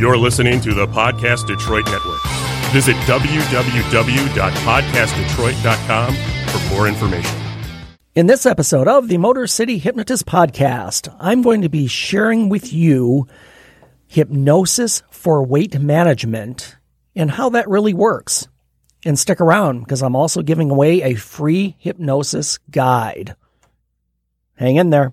You're listening to the Podcast Detroit Network. Visit www.podcastdetroit.com for more information. In this episode of the Motor City Hypnotist Podcast, I'm going to be sharing with you hypnosis for weight management and how that really works. And stick around because I'm also giving away a free hypnosis guide. Hang in there.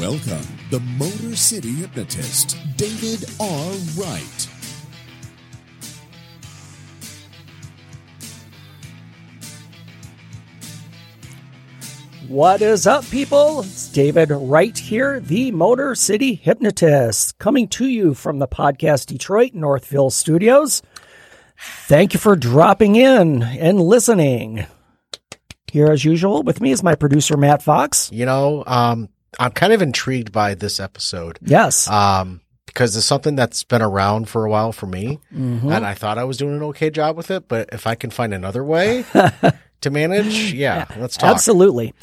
Welcome, the Motor City hypnotist, David R. Wright. What is up, people? It's David Wright here, the Motor City Hypnotist, coming to you from the Podcast Detroit Northville studios. Thank you for dropping in and listening. Here, as usual, with me is my producer, Matt Fox. You know, um, I'm kind of intrigued by this episode. Yes. Um, because it's something that's been around for a while for me, Mm-hmm. and I thought I was doing an okay job with it. But if I can find another way to manage, yeah, let's talk. Absolutely.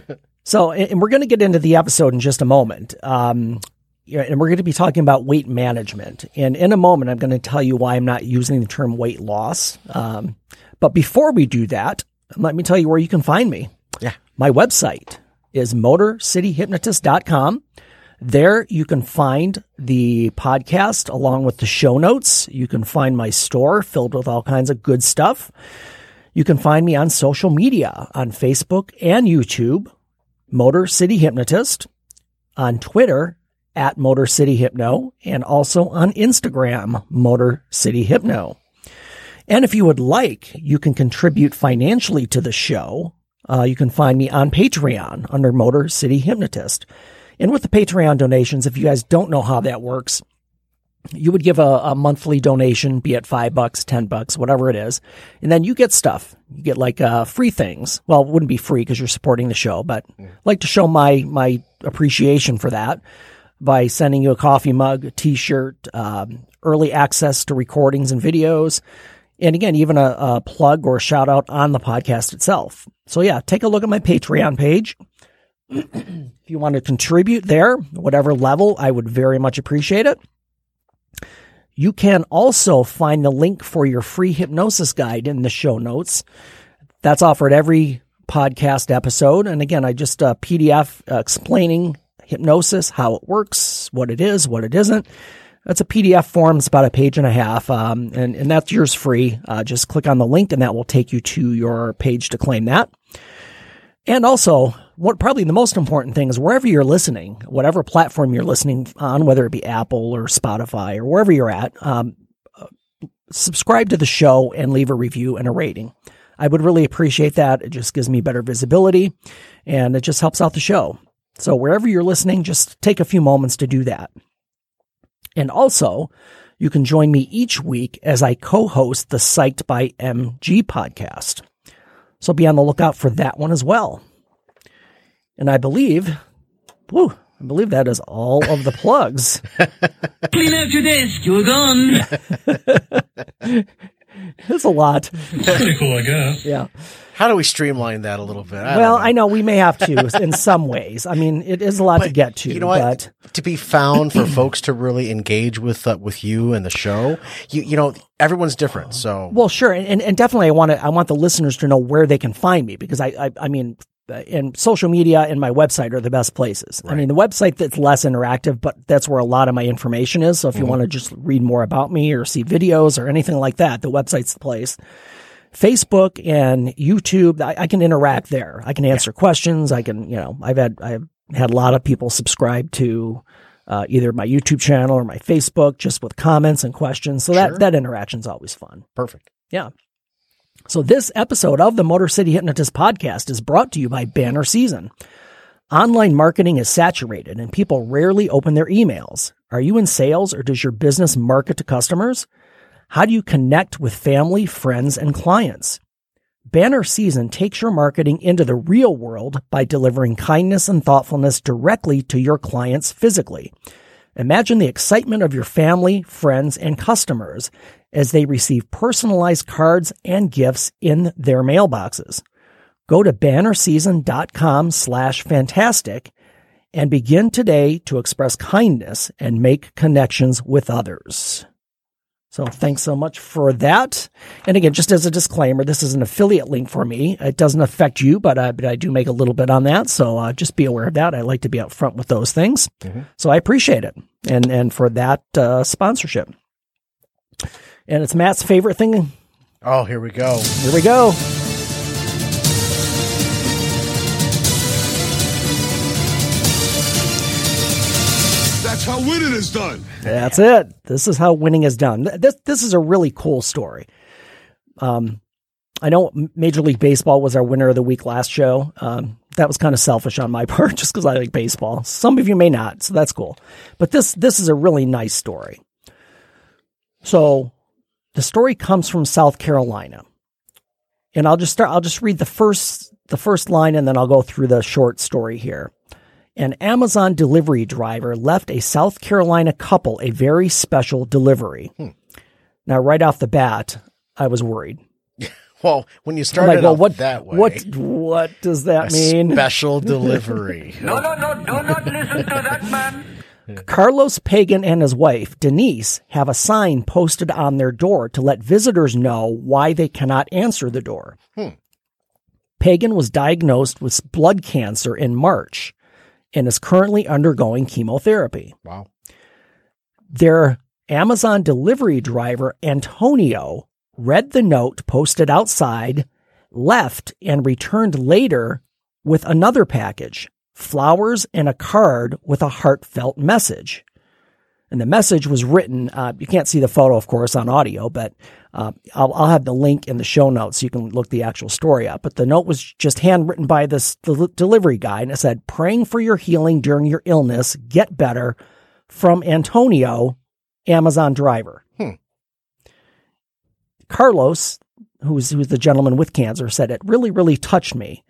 so, and and we're going to get into the episode in just a moment. Um, and we're going to be talking about weight management. And in a moment, I'm going to tell you why I'm not using the term weight loss. Um, but before we do that, let me tell you where you can find me. Yeah. My website is motorcityhypnotist.com. There you can find the podcast along with the show notes. You can find my store filled with all kinds of good stuff. You can find me on social media on Facebook and YouTube, Motor City Hypnotist, on Twitter at Motor City Hypno, and also on Instagram, Motor City Hypno. And if you would like, you can contribute financially to the show. Uh, you can find me on Patreon under Motor City Hypnotist. And with the Patreon donations, if you guys don't know how that works, you would give a, a monthly donation, be it five bucks, ten bucks, whatever it is, and then you get stuff. You get like uh, free things. Well, it wouldn't be free because you're supporting the show, but I'd like to show my my appreciation for that by sending you a coffee mug, a T-shirt, um, early access to recordings and videos, and again, even a, a plug or a shout out on the podcast itself. So yeah, take a look at my Patreon page. if you want to contribute there, whatever level, I would very much appreciate it. You can also find the link for your free hypnosis guide in the show notes. That's offered every podcast episode. And again, I just uh, PDF uh, explaining hypnosis, how it works, what it is, what it isn't. That's a PDF form. It's about a page and a half, um, and and that's yours free. Uh, just click on the link, and that will take you to your page to claim that. And also, what probably the most important thing is wherever you're listening, whatever platform you're listening on, whether it be Apple or Spotify or wherever you're at, um, uh, subscribe to the show and leave a review and a rating. I would really appreciate that. It just gives me better visibility and it just helps out the show. So wherever you're listening, just take a few moments to do that. And also, you can join me each week as I co-host the Psyched by MG podcast. So be on the lookout for that one as well. And I believe, whew, I believe that is all of the plugs. Clean out your desk. You're gone. It's a lot. Pretty cool, I guess. Yeah. How do we streamline that a little bit? I Well, know. I know we may have to in some ways. I mean, it is a lot to get to, you know what? but to be found for folks to really engage with uh, with you and the show, you you know, everyone's different. So Well, sure, and and definitely, I want to I want the listeners to know where they can find me because I I, I mean, uh, and social media and my website are the best places. I mean, the website that's less interactive, but that's where a lot of my information is. So if you want to just read more about me or see videos or anything like that, the website's the place. Facebook and YouTube, I, I can interact there. I can answer questions. I can, you know, I've had I've had a lot of people subscribe to uh, either my YouTube channel or my Facebook just with comments and questions. So that that interaction's always fun. perfect. Yeah. So this episode of the Motor City Hypnotist podcast is brought to you by Banner Season. Online marketing is saturated and people rarely open their emails. Are you in sales or does your business market to customers? How do you connect with family, friends, and clients? Banner Season takes your marketing into the real world by delivering kindness and thoughtfulness directly to your clients physically. Imagine the excitement of your family, friends, and customers as they receive personalized cards and gifts in their mailboxes. Go to bannerseason.com slash fantastic and begin today to express kindness and make connections with others. So thanks so much for that. And again, just as a disclaimer, this is an affiliate link for me. It doesn't affect you, but, uh, but I do make a little bit on that. So uh, just be aware of that. I like to be upfront with those things. So I appreciate it. And, and for that uh, sponsorship. And it's Matt's favorite thing. Oh, here we go. Here we go. Winning is done. That's it. This is how winning is done. This this is a really cool story. Um, I know Major League Baseball was our winner of the week last show. Um, that was kind of selfish on my part, just because I like baseball. Some of you may not, so that's cool. But this this is a really nice story. So, the story comes from South Carolina, and I'll just start. I'll just read the first the first line, and then I'll go through the short story here an Amazon delivery driver left a South Carolina couple a very special delivery. Hmm. Now, right off the bat, I was worried. Well, when you started like, well, what that way, What what does that a mean? special delivery. No, no, no, do not listen to that man. Carlos Pagan and his wife Denise have a sign posted on their door to let visitors know why they cannot answer the door. Hmm. Pagan was diagnosed with blood cancer in March and is currently undergoing chemotherapy. wow. Their Amazon delivery driver, Antonio, read the note posted outside, left, and returned later with another package flowers and a card with a heartfelt message. And the message was written, uh, you can't see the photo, of course, on audio, but uh, I'll, I'll have the link in the show notes so you can look the actual story up. But the note was just handwritten by this del- delivery guy, and it said, Praying for your healing during your illness, get better from Antonio, Amazon driver. Carlos, who's who's the gentleman with cancer, said it really, really touched me.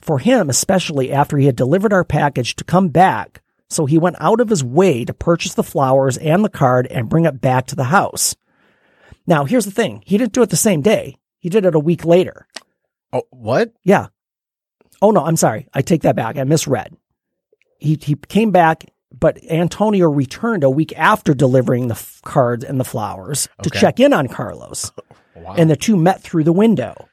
For him, especially after he had delivered our package to come back, so he went out of his way to purchase the flowers and the card and bring it back to the house. Now, here's the thing: he didn't do it the same day. He did it a week later. Oh, what? Yeah. Oh no, I'm sorry. I take that back. I misread. He he came back, but Antonio returned a week after delivering the f- cards and the flowers to check in on Carlos, Wow. and the two met through the window.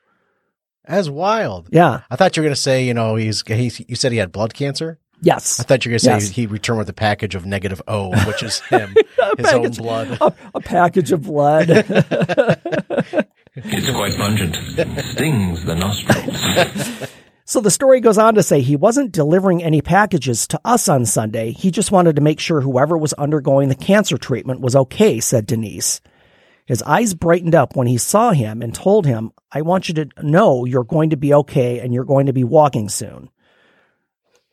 That's wild. Yeah. I thought you were going to say, you know, he's, he's, you said he had blood cancer. Yes. I thought you were going to say Yes. he returned with a package of negative O, which is him, his own blood. a, a package of blood. It's quite pungent. Stings the nostrils. so the story goes on to say he wasn't delivering any packages to us on Sunday. He just wanted to make sure whoever was undergoing the cancer treatment was okay, said Denise. His eyes brightened up when he saw him and told him, I want you to know you're going to be okay and you're going to be walking soon.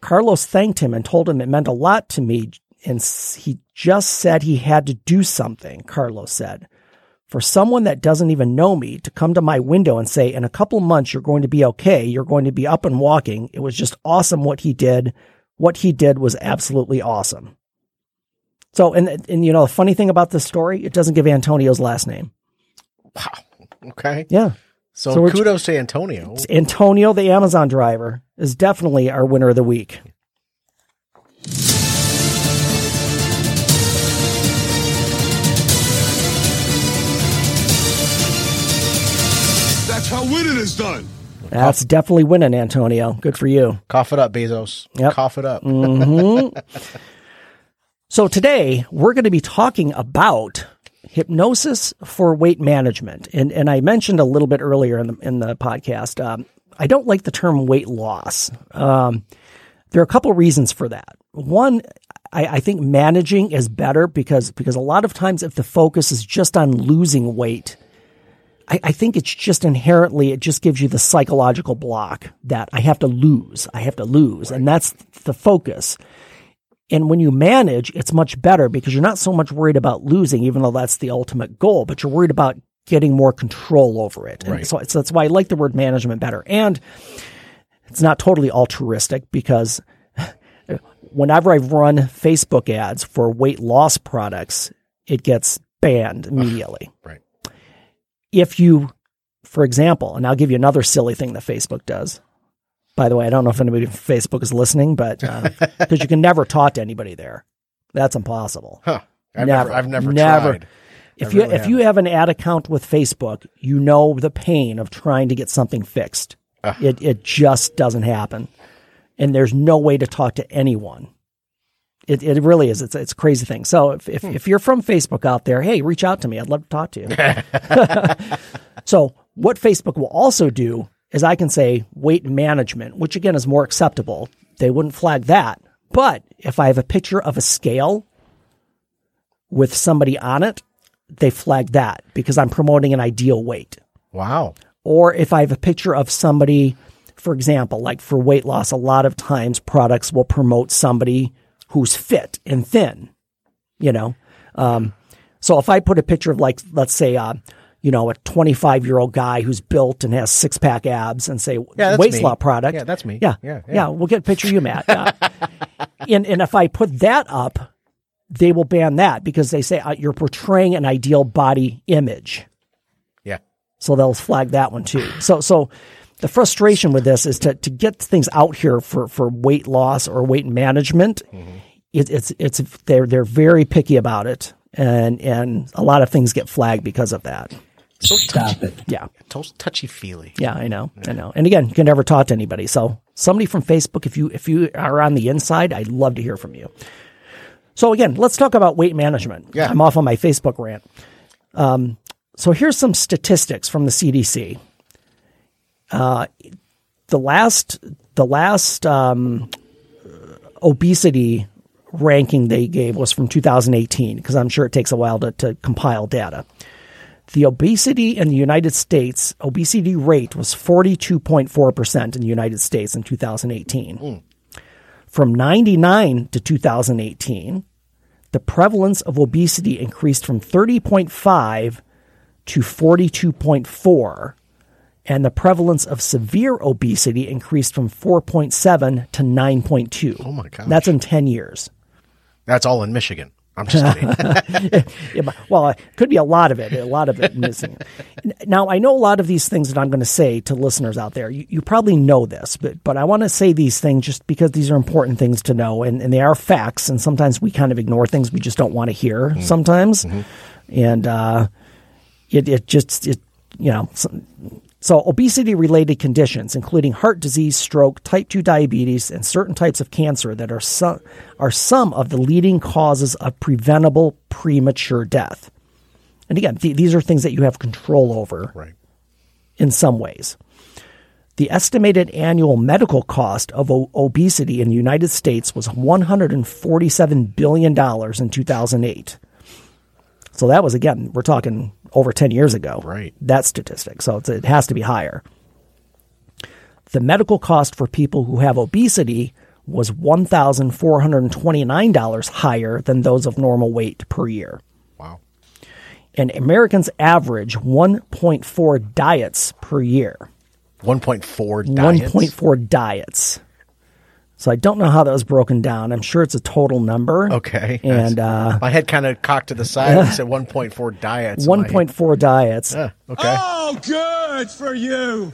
Carlos thanked him and told him it meant a lot to me. And he just said he had to do something, Carlos said. For someone that doesn't even know me to come to my window and say, in a couple months, you're going to be okay. You're going to be up and walking. It was just awesome what he did. What he did was absolutely awesome. So, and, and you know, the funny thing about this story, it doesn't give Antonio's last name. Wow. Okay. Yeah. So, So kudos to Antonio. Antonio, the Amazon driver, is definitely our winner of the week. That's how winning is done. That's definitely winning, Antonio. Good for you. Cough it up, Bezos. Yep. Cough it up. Mm-hmm. So today we're going to be talking about hypnosis for weight management, and and I mentioned a little bit earlier in the in the podcast. Um, I don't like the term weight loss. Um, there are a couple reasons for that. One, I, I think managing is better because because a lot of times if the focus is just on losing weight, I, I think it's just inherently it just gives you the psychological block that I have to lose, I have to lose, and that's the focus And when you manage, it's much better because you're not so much worried about losing, even though that's the ultimate goal, but you're worried about getting more control over it. And Right. so, so that's why I like the word management better. And it's not totally altruistic because whenever I've run Facebook ads for weight loss products, it gets banned immediately. Right. If you, for example, and I'll give you another silly thing that Facebook does. By the way, I don't know if anybody from Facebook is listening, but uh, because you can never talk to anybody there, that's impossible. Huh. I've never, I've never, never. tried. If I you really if you have an ad account with Facebook, you know the pain of trying to get something fixed. Uh. It it just doesn't happen, and there's no way to talk to anyone. It it really is. It's it's a crazy thing. So if if, hmm. if you're from Facebook out there, hey, reach out to me. I'd love to talk to you. so what Facebook will also do is I can say weight management, which again is more acceptable. They wouldn't flag that. But if I have a picture of a scale with somebody on it, they flag that because I'm promoting an ideal weight. Wow. Or if I have a picture of somebody, for example, like for weight loss, a lot of times products will promote somebody who's fit and thin, you know? Um, so if I put a picture of like, let's say, uh, you know, a 25 year old guy who's built and has six pack abs and say Yeah, me. loss product. Yeah, that's me. Yeah. Yeah, Yeah. yeah. we'll get a picture of you, Matt. Yeah. and, and if I put that up, they will ban that because they say uh, you're portraying an ideal body image. Yeah. So they'll flag that one too. So so the frustration with this is to to get things out here for for weight loss or weight management. It, it's it's they're they're very picky about it, and and a lot of things get flagged because of that. Stop it. Yeah, Touchy feely. yeah, I know, I know. And again, you can never talk to anybody. So somebody from Facebook, if you if you are on the inside, I'd love to hear from you. So again, let's talk about weight management. Yeah. I'm off on my Facebook rant. Um, so here's some statistics from the CDC. Uh, the last the last um, obesity ranking they gave was from 2018 because I'm sure it takes a while to, to compile data. The obesity in the United States, obesity rate was 42.4% in the United States in 2018. Hmm. From 99 to 2018, the prevalence of obesity increased from 30.5 to 42.4, and the prevalence of severe obesity increased from 4.7 to 9.2. Oh my gosh. That's in 10 years. That's all in Michigan. I'm just kidding. Yeah, well, it could be a lot of it, a lot of it missing. Now, I know a lot of these things that I'm going to say to listeners out there. You, you probably know this, but but I want to say these things just because these are important things to know, and, and they are facts. And sometimes we kind of ignore things we just don't want to hear. Sometimes, and uh, it it just it you know. So, so obesity related conditions, including heart disease, stroke, type 2 diabetes, and certain types of cancer that are some, are some of the leading causes of preventable premature death. And again, th- these are things that you have control over right. in some ways. The estimated annual medical cost of o- obesity in the United States was $147 billion in 2008. So that was, again, we're talking over 10 years ago. Right. That statistic. So it's, it has to be higher. The medical cost for people who have obesity was $1,429 higher than those of normal weight per year Wow. and Americans average 1.4 diets per year. 1.4 diets. 1.4 diets. So I don't know how that was broken down. I'm sure it's a total number. Okay. And uh, my head kind of cocked to the side and said 1.4 diets. 1.4 diets. "Ah, okay. Oh, good for you.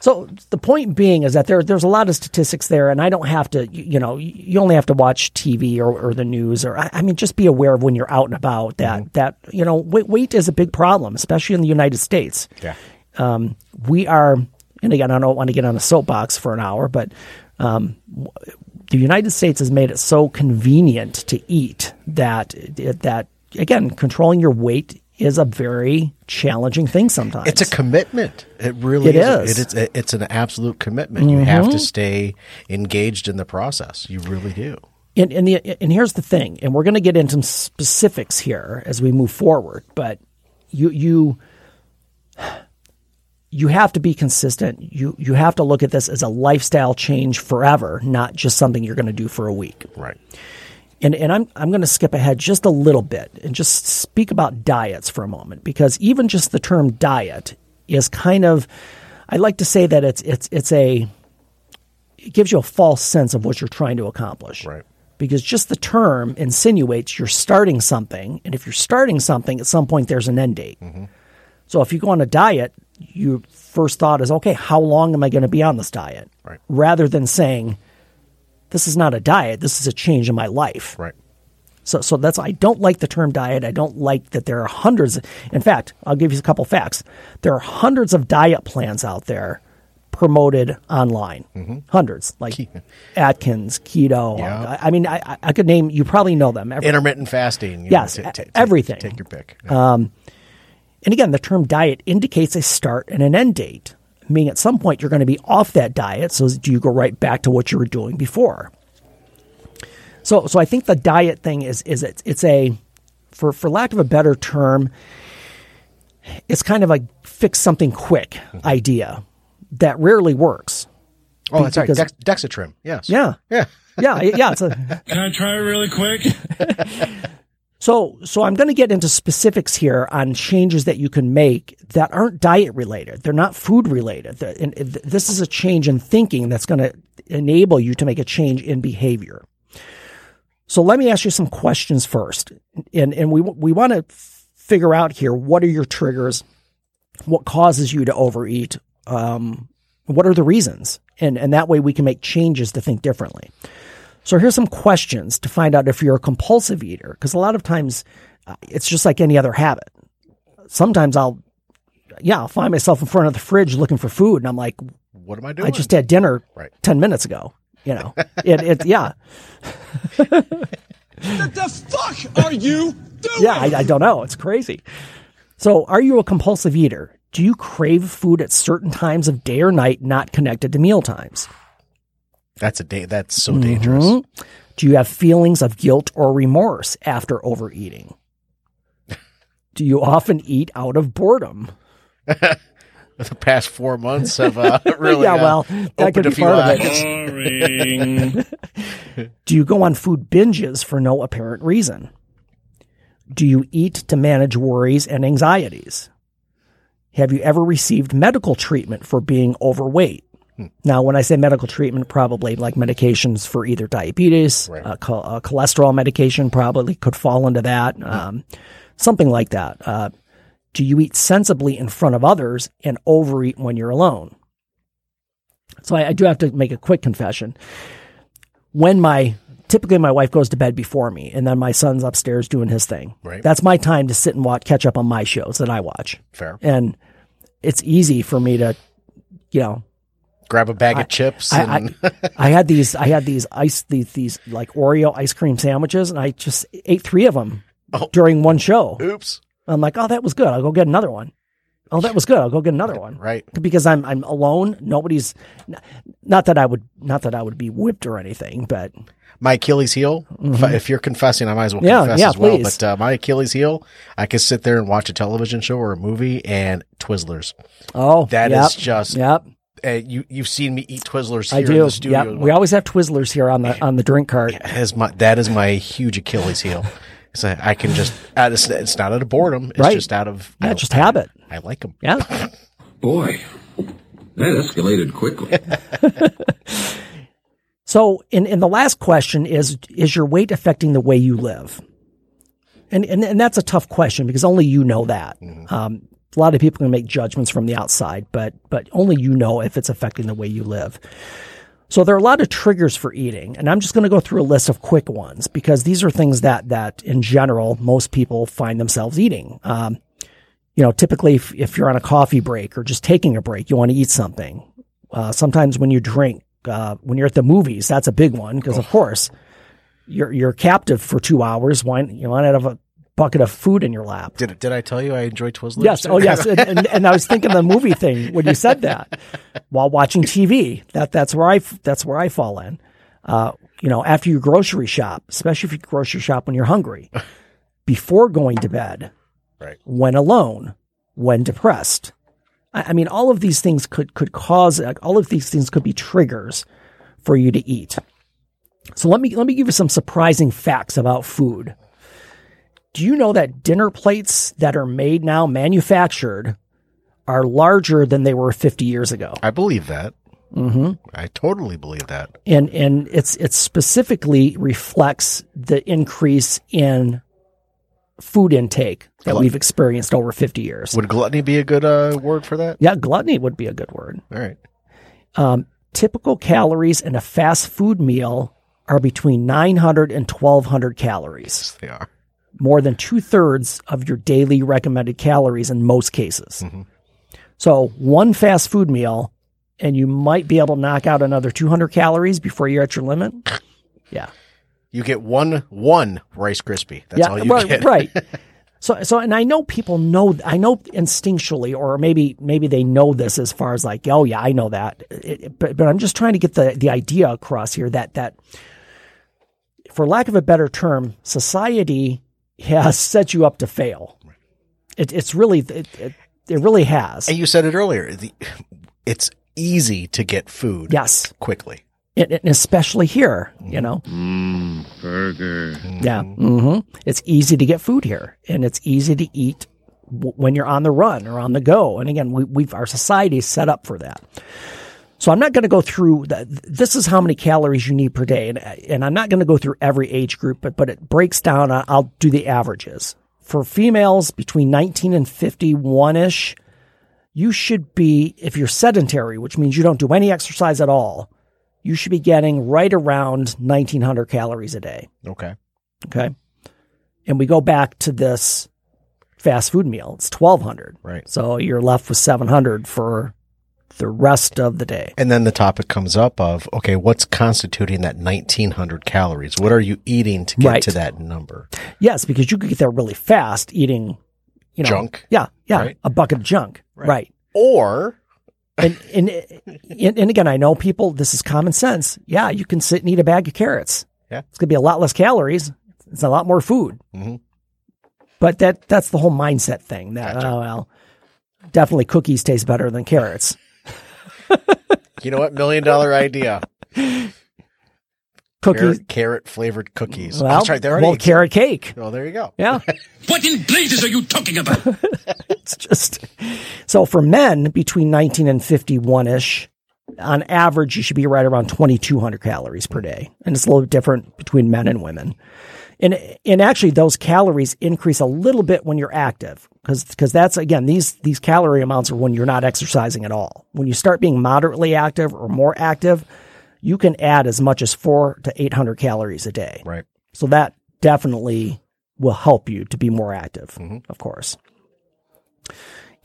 So the point being is that there there's a lot of statistics there, and I don't have to. You, you know, you you only have to watch TV or, or the news, or I, I mean, just be aware of when you're out and about that that you know weight, weight is a big problem, especially in the United States. Yeah. um, we are, and again, I don't want to get on a soapbox for an hour, but um, the United States has made it so convenient to eat that that again, controlling your weight is a very challenging thing sometimes. It's a commitment. It really It is. is. It is. It's an absolute commitment. You have to stay engaged in the process. You really do. and and the and here's the thing, and we're going to get into some specifics here as we move forward. But you you you have to be consistent. You you have to look at this as a lifestyle change forever, not just something you're going to do for a week. Right. and, and I'm, I'm going to skip ahead just a little bit and just speak about diets for a moment because even just the term diet is kind of, I like to say that it's, it's, it's a, it gives you a false sense of what you're trying to accomplish. Right. Because just the term insinuates you're starting something. And if you're starting something, at some point there's an end date. Mm-hmm. So if you go on a diet, your first thought is, okay, how long am I going to be on this diet? Right. Rather than saying, this is not a diet, this is a change in my life. Right. So, so that's I don't like the term diet. I don't like that there are hundreds. In fact, I'll give you a couple facts. There are hundreds of diet plans out there promoted online. Mm-hmm. Hundreds, like Atkins, keto. Yeah. I, I mean, I, I- could name. You probably know them. Every- Intermittent fasting. you Yes, e- ta- ta- everything. Take your pick. Um, and again, the term diet indicates a start and an end date. Meaning, at some point you're going to be off that diet. So, do you go right back to what you were doing before? So, so I think the diet thing is is it's, it's a, for for lack of a better term, it's kind of a fix something quick mm-hmm. idea that rarely works. oh, that's right. because- Dex- Dexatrim. Yes. Yeah, Yeah. yeah, yeah. It's a, Can I try it really quick? So, so I'm going to get into specifics here on changes that you can make that aren't diet related. They're not food related. And this is a change in thinking that's going to enable you to make a change in behavior. So let me ask you some questions first. And, and we, we want to figure out here, what are your triggers? What causes you to overeat? Um, what are the reasons? And, and that way we can make changes to think differently. So here's some questions to find out if you're a compulsive eater, because a lot of times uh, it's just like any other habit. Sometimes I'll, yeah, I'll find myself in front of the fridge looking for food, and I'm like, What am I doing? I just had dinner Right. ten minutes ago. You know, it, it, yeah, what the fuck are you doing? yeah. I, I don't know. It's crazy. So, are you a compulsive eater? Do you crave food at certain times of day or night, not connected to meal times? That's a da- That's so Mm-hmm. dangerous. Do you have feelings of guilt or remorse after overeating? Do you often eat out of boredom? The past four months have uh, really. yeah, uh, well, that could a be few part of it. Do you go on food binges for no apparent reason? Do you eat to manage worries and anxieties? Have you ever received medical treatment for being overweight? Now, when I say medical treatment, probably like medications for either diabetes, Right. uh, cho- uh, cholesterol medication probably could fall into that, um, something like that. Uh, do you eat sensibly in front of others and overeat when you're alone? So I, I do have to make a quick confession. When my typically my wife goes to bed before me, and then my son's upstairs doing his thing. Right. That's my time to sit and watch, catch up on my shows that I watch, Fair. and it's easy for me to, you know, Grab a bag of chips I, and I, I had these I had these ice these, these like Oreo ice cream sandwiches, and I just ate three of them Oh. during one show. oops. I'm like, oh, that was good. I'll go get another one. Oh, that was good. I'll go get another one. Right. Because I'm I'm alone. Nobody's not that I would not that I would be whipped or anything, but My Achilles heel. If, if you're confessing, I might as well Mm-hmm. Yeah, confess yeah, as well. please. But uh, my Achilles heel, I could sit there and watch a television show or a movie and Twizzlers. oh, That yep, is just. yep. Uh, you you've seen me eat Twizzlers I do. in the studio. Yep. We always have Twizzlers here on the on the drink cart. That is my that is my huge Achilles heel. So I can just uh, it's, it's not out of boredom. It's Right. just out of Yeah, I- just habit. I like them. Yeah. Boy, that escalated quickly. So, in, in the last question is is your weight affecting the way you live? And and, and that's a tough question because only you know that. Um, a lot of people can make judgments from the outside, but but only you know if it's affecting the way you live. So there are a lot of triggers for eating, and I'm just going to go through a list of quick ones because these are things that that in general most people find themselves eating. Um, you know, typically if, if you're on a coffee break or just taking a break, you want to eat something. Uh, sometimes when you drink, uh, when you're at the movies, that's a big one because of course you're you're captive for two hours. Why you want to have a bucket of food in your lap? Did did I tell you I enjoy Twizzlers? Yes. too? Oh, yes. And, and, and I was thinking the movie thing when you said that while watching TV. That that's where I that's where I fall in. Uh, you know, after you grocery shop, especially if you grocery shop when you're hungry, before going to bed, Right. when alone, when depressed. I, I mean, all of these things could could cause all of these things could be triggers for you to eat. So let me let me give you some surprising facts about food. Do you know that dinner plates that are made now, manufactured, are larger than they were 50 years ago? I believe that. Mm-hmm. I totally believe that. And and it's it specifically reflects the increase in food intake that we've experienced over 50 years. Would gluttony be a good uh, word for that? Yeah, gluttony would be a good word. All right. Um, typical calories in a fast food meal are between 900 and 1200 calories. Yes, they are. More than two thirds of your daily recommended calories in most cases. Mm-hmm. So one fast food meal, and you might be able to knock out another 200 calories before you're at your limit. Yeah. You get one one Rice Krispie. That's yeah. all you right. get. right. So, so, and I know people know, I know instinctually, or maybe, maybe they know this as far as like, oh yeah, I know that. It- but, but I'm just trying to get the, the idea across here that, that for lack of a better term, society has set you up to fail. It, it's really, it, it, it really has. And you said it earlier. The, it's easy to get food Yes. quickly. And, and especially here, you know? Burger. Yeah. hmm It's easy to get food here and it's easy to eat w- when you're on the run or on the go. And again, we, we've, our society is set up for that. So I'm not going to go through the, this is how many calories you need per day. And, and I'm not going to go through every age group, but, but it breaks down. I- I'll do the averages for females between 19 and 51 ish. You should be, if you're sedentary, which means you don't do any exercise at all, you should be getting right around 1900 calories a day. Okay. Okay. And we go back to this fast food meal. It's 1200. Right. So you're left with 700 for the rest of the day. And then the topic comes up of, okay, what's constituting that 1900 calories? What are you eating to get Right. to that number? Yes, because you could get there really fast eating, you know, Junk. Yeah. Yeah. Right. A bucket of junk. Right. Or And, and, and, and again, I know people, this is common sense. Yeah. You can sit and eat a bag of carrots. Yeah. It's going to be a lot less calories. It's a lot more food. Mhm. But that, that's the whole mindset thing that, oh, well, definitely cookies taste better than carrots. You know what? Million dollar idea. Cookies. Carrot, carrot flavored cookies. Well, That's right. There already well, carrot cake. Oh, there you go. Yeah. What in blazes are you talking about? it's just so for men between 19 and 51 ish, on average, you should be right around 2,200 calories per day. And it's a little different between men and women. And, and actually those calories increase a little bit when you're active because, because that's again, these, these calorie amounts are when you're not exercising at all. When you start being moderately active or more active, you can add as much as four to 800 calories a day. Right. So that definitely will help you to be more active, mm-hmm. of course.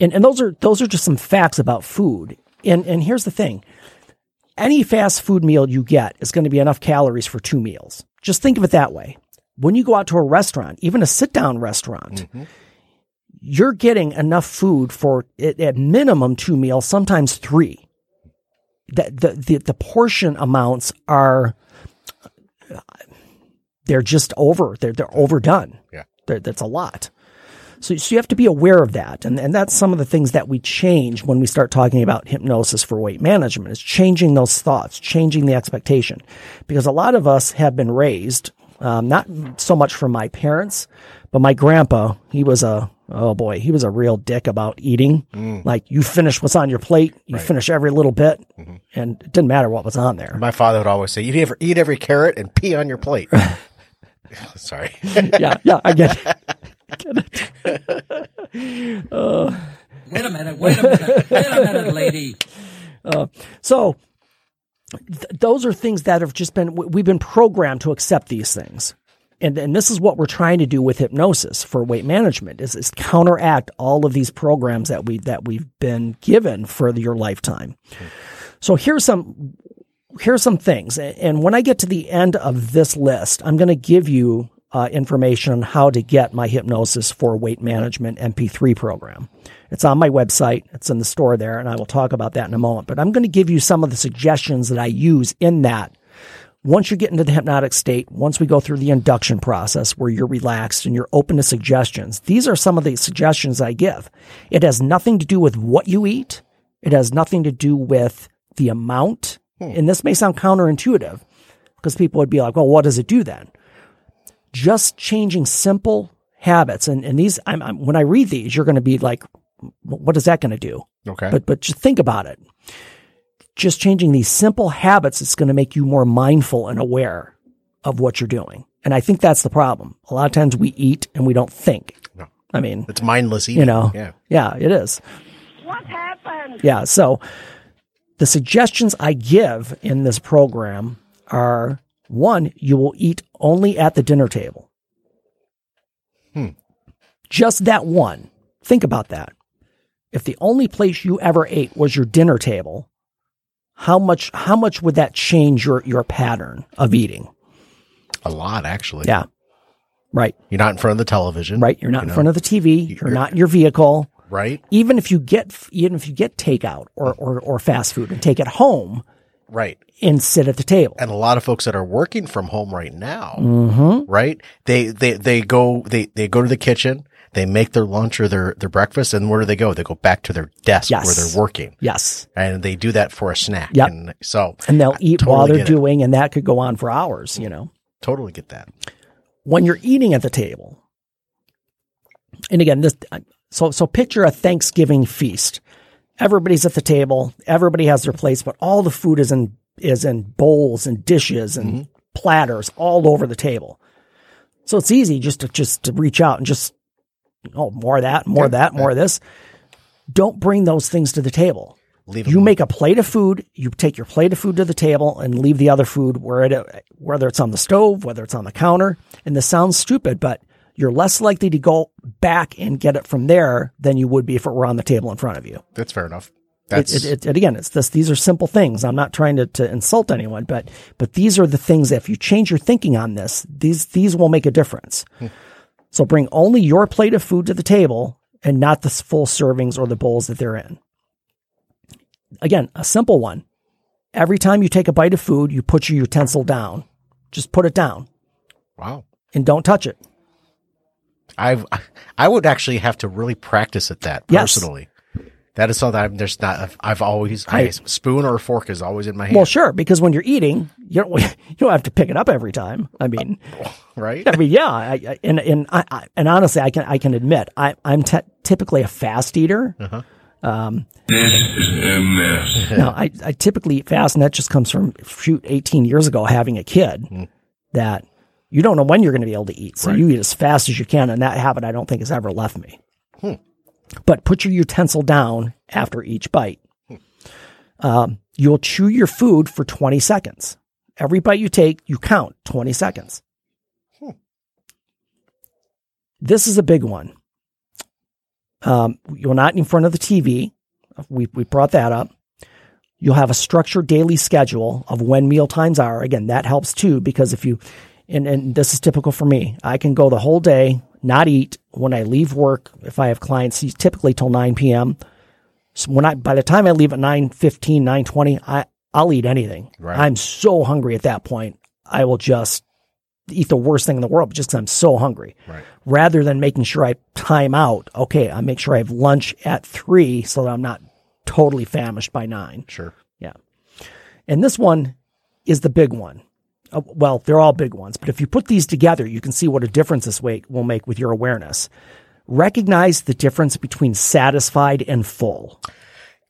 And and those are those are just some facts about food. And and here's the thing. Any fast food meal you get is going to be enough calories for two meals. Just think of it that way. When you go out to a restaurant, even a sit down restaurant, mm-hmm. you're getting enough food for at at minimum two meals, sometimes three. The, the, the, the portion amounts are they're just over. They're they're overdone. Yeah. They're, that's a lot. So, so you have to be aware of that, and and that's some of the things that we change when we start talking about hypnosis for weight management. Is changing those thoughts, changing the expectation, because a lot of us have been raised um, not so much from my parents, but my grandpa. He was a oh boy, he was a real dick about eating. Mm. Like you finish what's on your plate, you finish every little bit, mm-hmm. and it didn't matter what was on there. My father would always say, "Eat every, eat every carrot and pee on your plate." Sorry. yeah, yeah, I get it. Uh, wait a minute, wait a minute, wait a minute, lady. Uh, so th- those are things that have just been we- we've been programmed to accept these things. And, and this is what we're trying to do with hypnosis for weight management is, is counteract all of these programs that we that we've been given for your lifetime. So here's some here's some things. And when I get to the end of this list, I'm going to give you uh, information on how to get my hypnosis for weight management MP3 program. It's on my website. It's in the store there, and I will talk about that in a moment. But I'm going to give you some of the suggestions that I use in that. Once you get into the hypnotic state, once we go through the induction process where you're relaxed and you're open to suggestions, these are some of the suggestions I give. It has nothing to do with what you eat. It has nothing to do with the amount. And this may sound counterintuitive. because people would be like, well, what does it do then? Just changing simple habits. And, and these, I'm, I'm, when I read these, you're going to be like, what is that going to do? Okay. But, but just think about it. Just changing these simple habits is going to make you more mindful and aware of what you're doing. And I think that's the problem. A lot of times we eat and we don't think. No. I mean, it's mindless eating. you know, Yeah. yeah, it is. What happened? Yeah. So the suggestions I give in this program are one, you will eat only at the dinner table. Hmm. Just that one. Think about that. If the only place you ever ate was your dinner table, how much how much would that change your your pattern of eating? A lot, actually. Yeah. Right. You're not in front of the television. Right. You're not in know? front of the TV. You're not in your vehicle. Right. Even if you get even if you get takeout or, or, or fast food and take it home Right. and sit at the table. And a lot of folks that are working from home right now, Mm-hmm. right? They, they, they go, they, they go to the kitchen, they make their lunch or their, their breakfast, and where do they go? They go back to their desk Yes. where they're working. Yes. And they do that for a snack. Yep. And so, And they'll I eat totally while they're get it. doing, and that could go on for hours, you know. Totally get that. When you're eating at the table, and again, this so so picture a Thanksgiving feast. Everybody's at the table, everybody has their plates, but all the food is in is in bowls and dishes and mm-hmm. platters all over the table. So it's easy just to just to reach out and just oh more of that, more of that, more of this. Don't bring those things to the table. Leave You make a plate of food. You take your plate of food to the table and leave the other food where it, whether it's on the stove, whether it's on the counter. And this sounds stupid, but you're less likely to go back and get it from there than you would be if it were on the table in front of you. That's fair enough. That's, it, it, and again, it's this. These are simple things. I'm not trying to, to insult anyone, but but these are the things. That if you change your thinking on this, these these will make a difference. Hmm. So bring only your plate of food to the table and not the full servings or the bowls that they're in. Again, a simple one. Every time you take a bite of food, you put your utensil down. Just put it down wow. and don't touch it. I've, I would actually have to really practice at that Yes. personally. That is something I'm there's not, I've, I've always, I, I- spoon or a fork is always in my hand. Well, sure, because when you're eating, you don't you don't have to pick it up every time. I mean, right? I mean, yeah, I, I, and and I, I, and honestly, I can I can admit I I'm te- typically a fast eater. Um, now I I typically eat fast, and that just comes from shoot 18 years ago having a kid that you don't know when you're going to be able to eat, so you eat as fast as you can, and that habit I don't think has ever left me. But put your utensil down after each bite. Um, you'll chew your food for 20 seconds. Every bite you take, you count 20 seconds. This is a big one. Um, you're not in front of the TV. We, we brought that up. You'll have a structured daily schedule of when meal times are. Again, that helps too, because if you, and, and this is typical for me, I can go the whole day, not eat. When I leave work, if I have clients, typically till 9 p.m. So when I, by the time I leave at 9 15, 9 20, I, I'll eat anything. Right. I'm so hungry at that point. I will just eat the worst thing in the world just because I'm so hungry. Right. Rather than making sure I time out, okay, I make sure I have lunch at three so that I'm not totally famished by nine. Sure. Yeah. And this one is the big one. Uh, well, they're all big ones, but if you put these together, you can see what a difference this weight will make with your awareness. Recognize the difference between satisfied and full.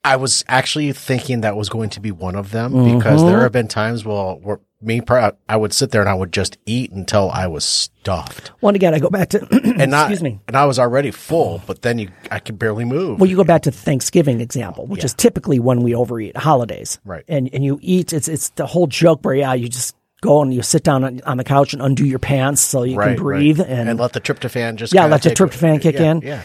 I was actually thinking that was going to be one of them because there have been times, well, where me, I would sit there and I would just eat until I was stuffed Well, again, I go back to, and not, excuse me. and I was already full, but then you, I could barely move. Well, you go back to the Thanksgiving example, which is typically when we overeat holidays. Right. And and you eat it's it's the whole joke where yeah, you just go and you sit down on, on the couch and undo your pants so you right, can breathe right. and, let the tryptophan just yeah, let the tryptophan kick yeah, in. Yeah.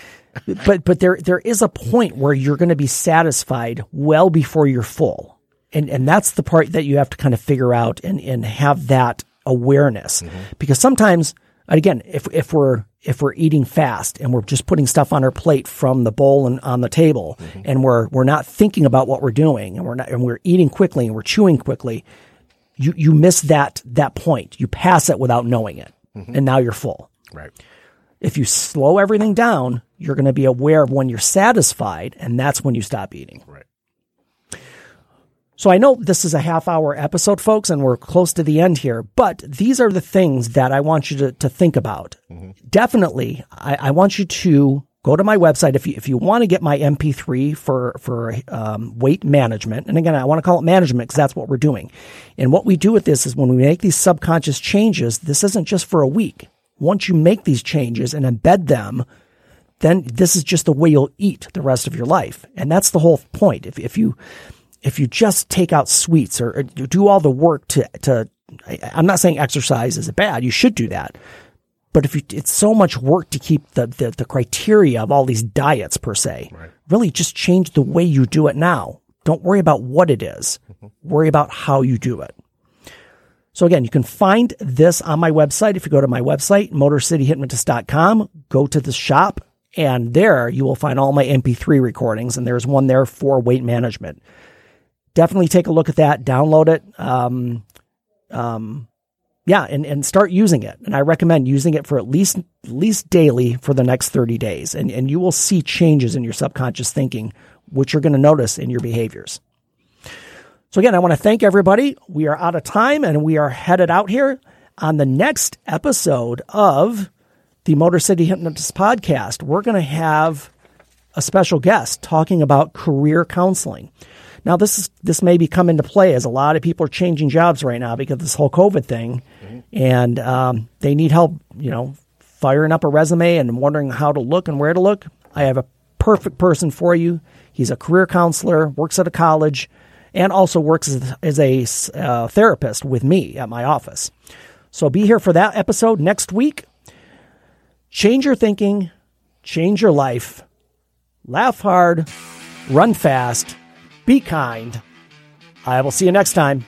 but but there there is a point where you're going to be satisfied well before you're full. And and that's the part that you have to kind of figure out and and have that awareness. Mm-hmm. Because sometimes again, if if we're if we're eating fast and we're just putting stuff on our plate from the bowl and on the table mm-hmm. and we're we're not thinking about what we're doing and we're not and we're eating quickly and we're chewing quickly, you you miss that that point. You pass it without knowing it. Mm-hmm. And now you're full Right. if you slow everything down, you're going to be aware of when you're satisfied, and that's when you stop eating. Right. So I know this is a half hour episode, folks, and we're close to the end here, but these are the things that I want you to, to think about. Mm-hmm. Definitely, I, I want you to go to my website if you, if you want to get my MP3 for, for um, weight management. And again, I want to call it management because that's what we're doing. And what we do with this is when we make these subconscious changes, this isn't just for a week. Once you make these changes and embed them, then this is just the way you'll eat the rest of your life. And that's the whole point. If, if you, if you just take out sweets or, or do all the work to, to, I'm not saying exercise is bad. You should do that. But if you, it's so much work to keep the, the, the criteria of all these diets per se, really just change the way you do it now. Don't worry about what it is. Worry about how you do it. So again, you can find this on my website. If you go to my website, motorcityhypnotist.com, go to the shop and there you will find all my MP3 recordings and there's one there for weight management. Definitely take a look at that, download it. Um, um, yeah, and, and start using it. And I recommend using it for at least, at least daily for the next 30 days. And, and you will see changes in your subconscious thinking, which you're going to notice in your behaviors. So again, I want to thank everybody. We are out of time and we are headed out here on the next episode of the Motor City Hypnotist podcast. We're going to have a special guest talking about career counseling. Now, this is this may be come into play as a lot of people are changing jobs right now because of this whole COVID thing, and um, they need help. You know, firing up a resume and wondering how to look and where to look. I have a perfect person for you. He's a career counselor, works at a college, and also works as, a uh, therapist with me at my office. So be here for that episode next week. Change your thinking, change your life, laugh hard, run fast, be kind. I will see you next time.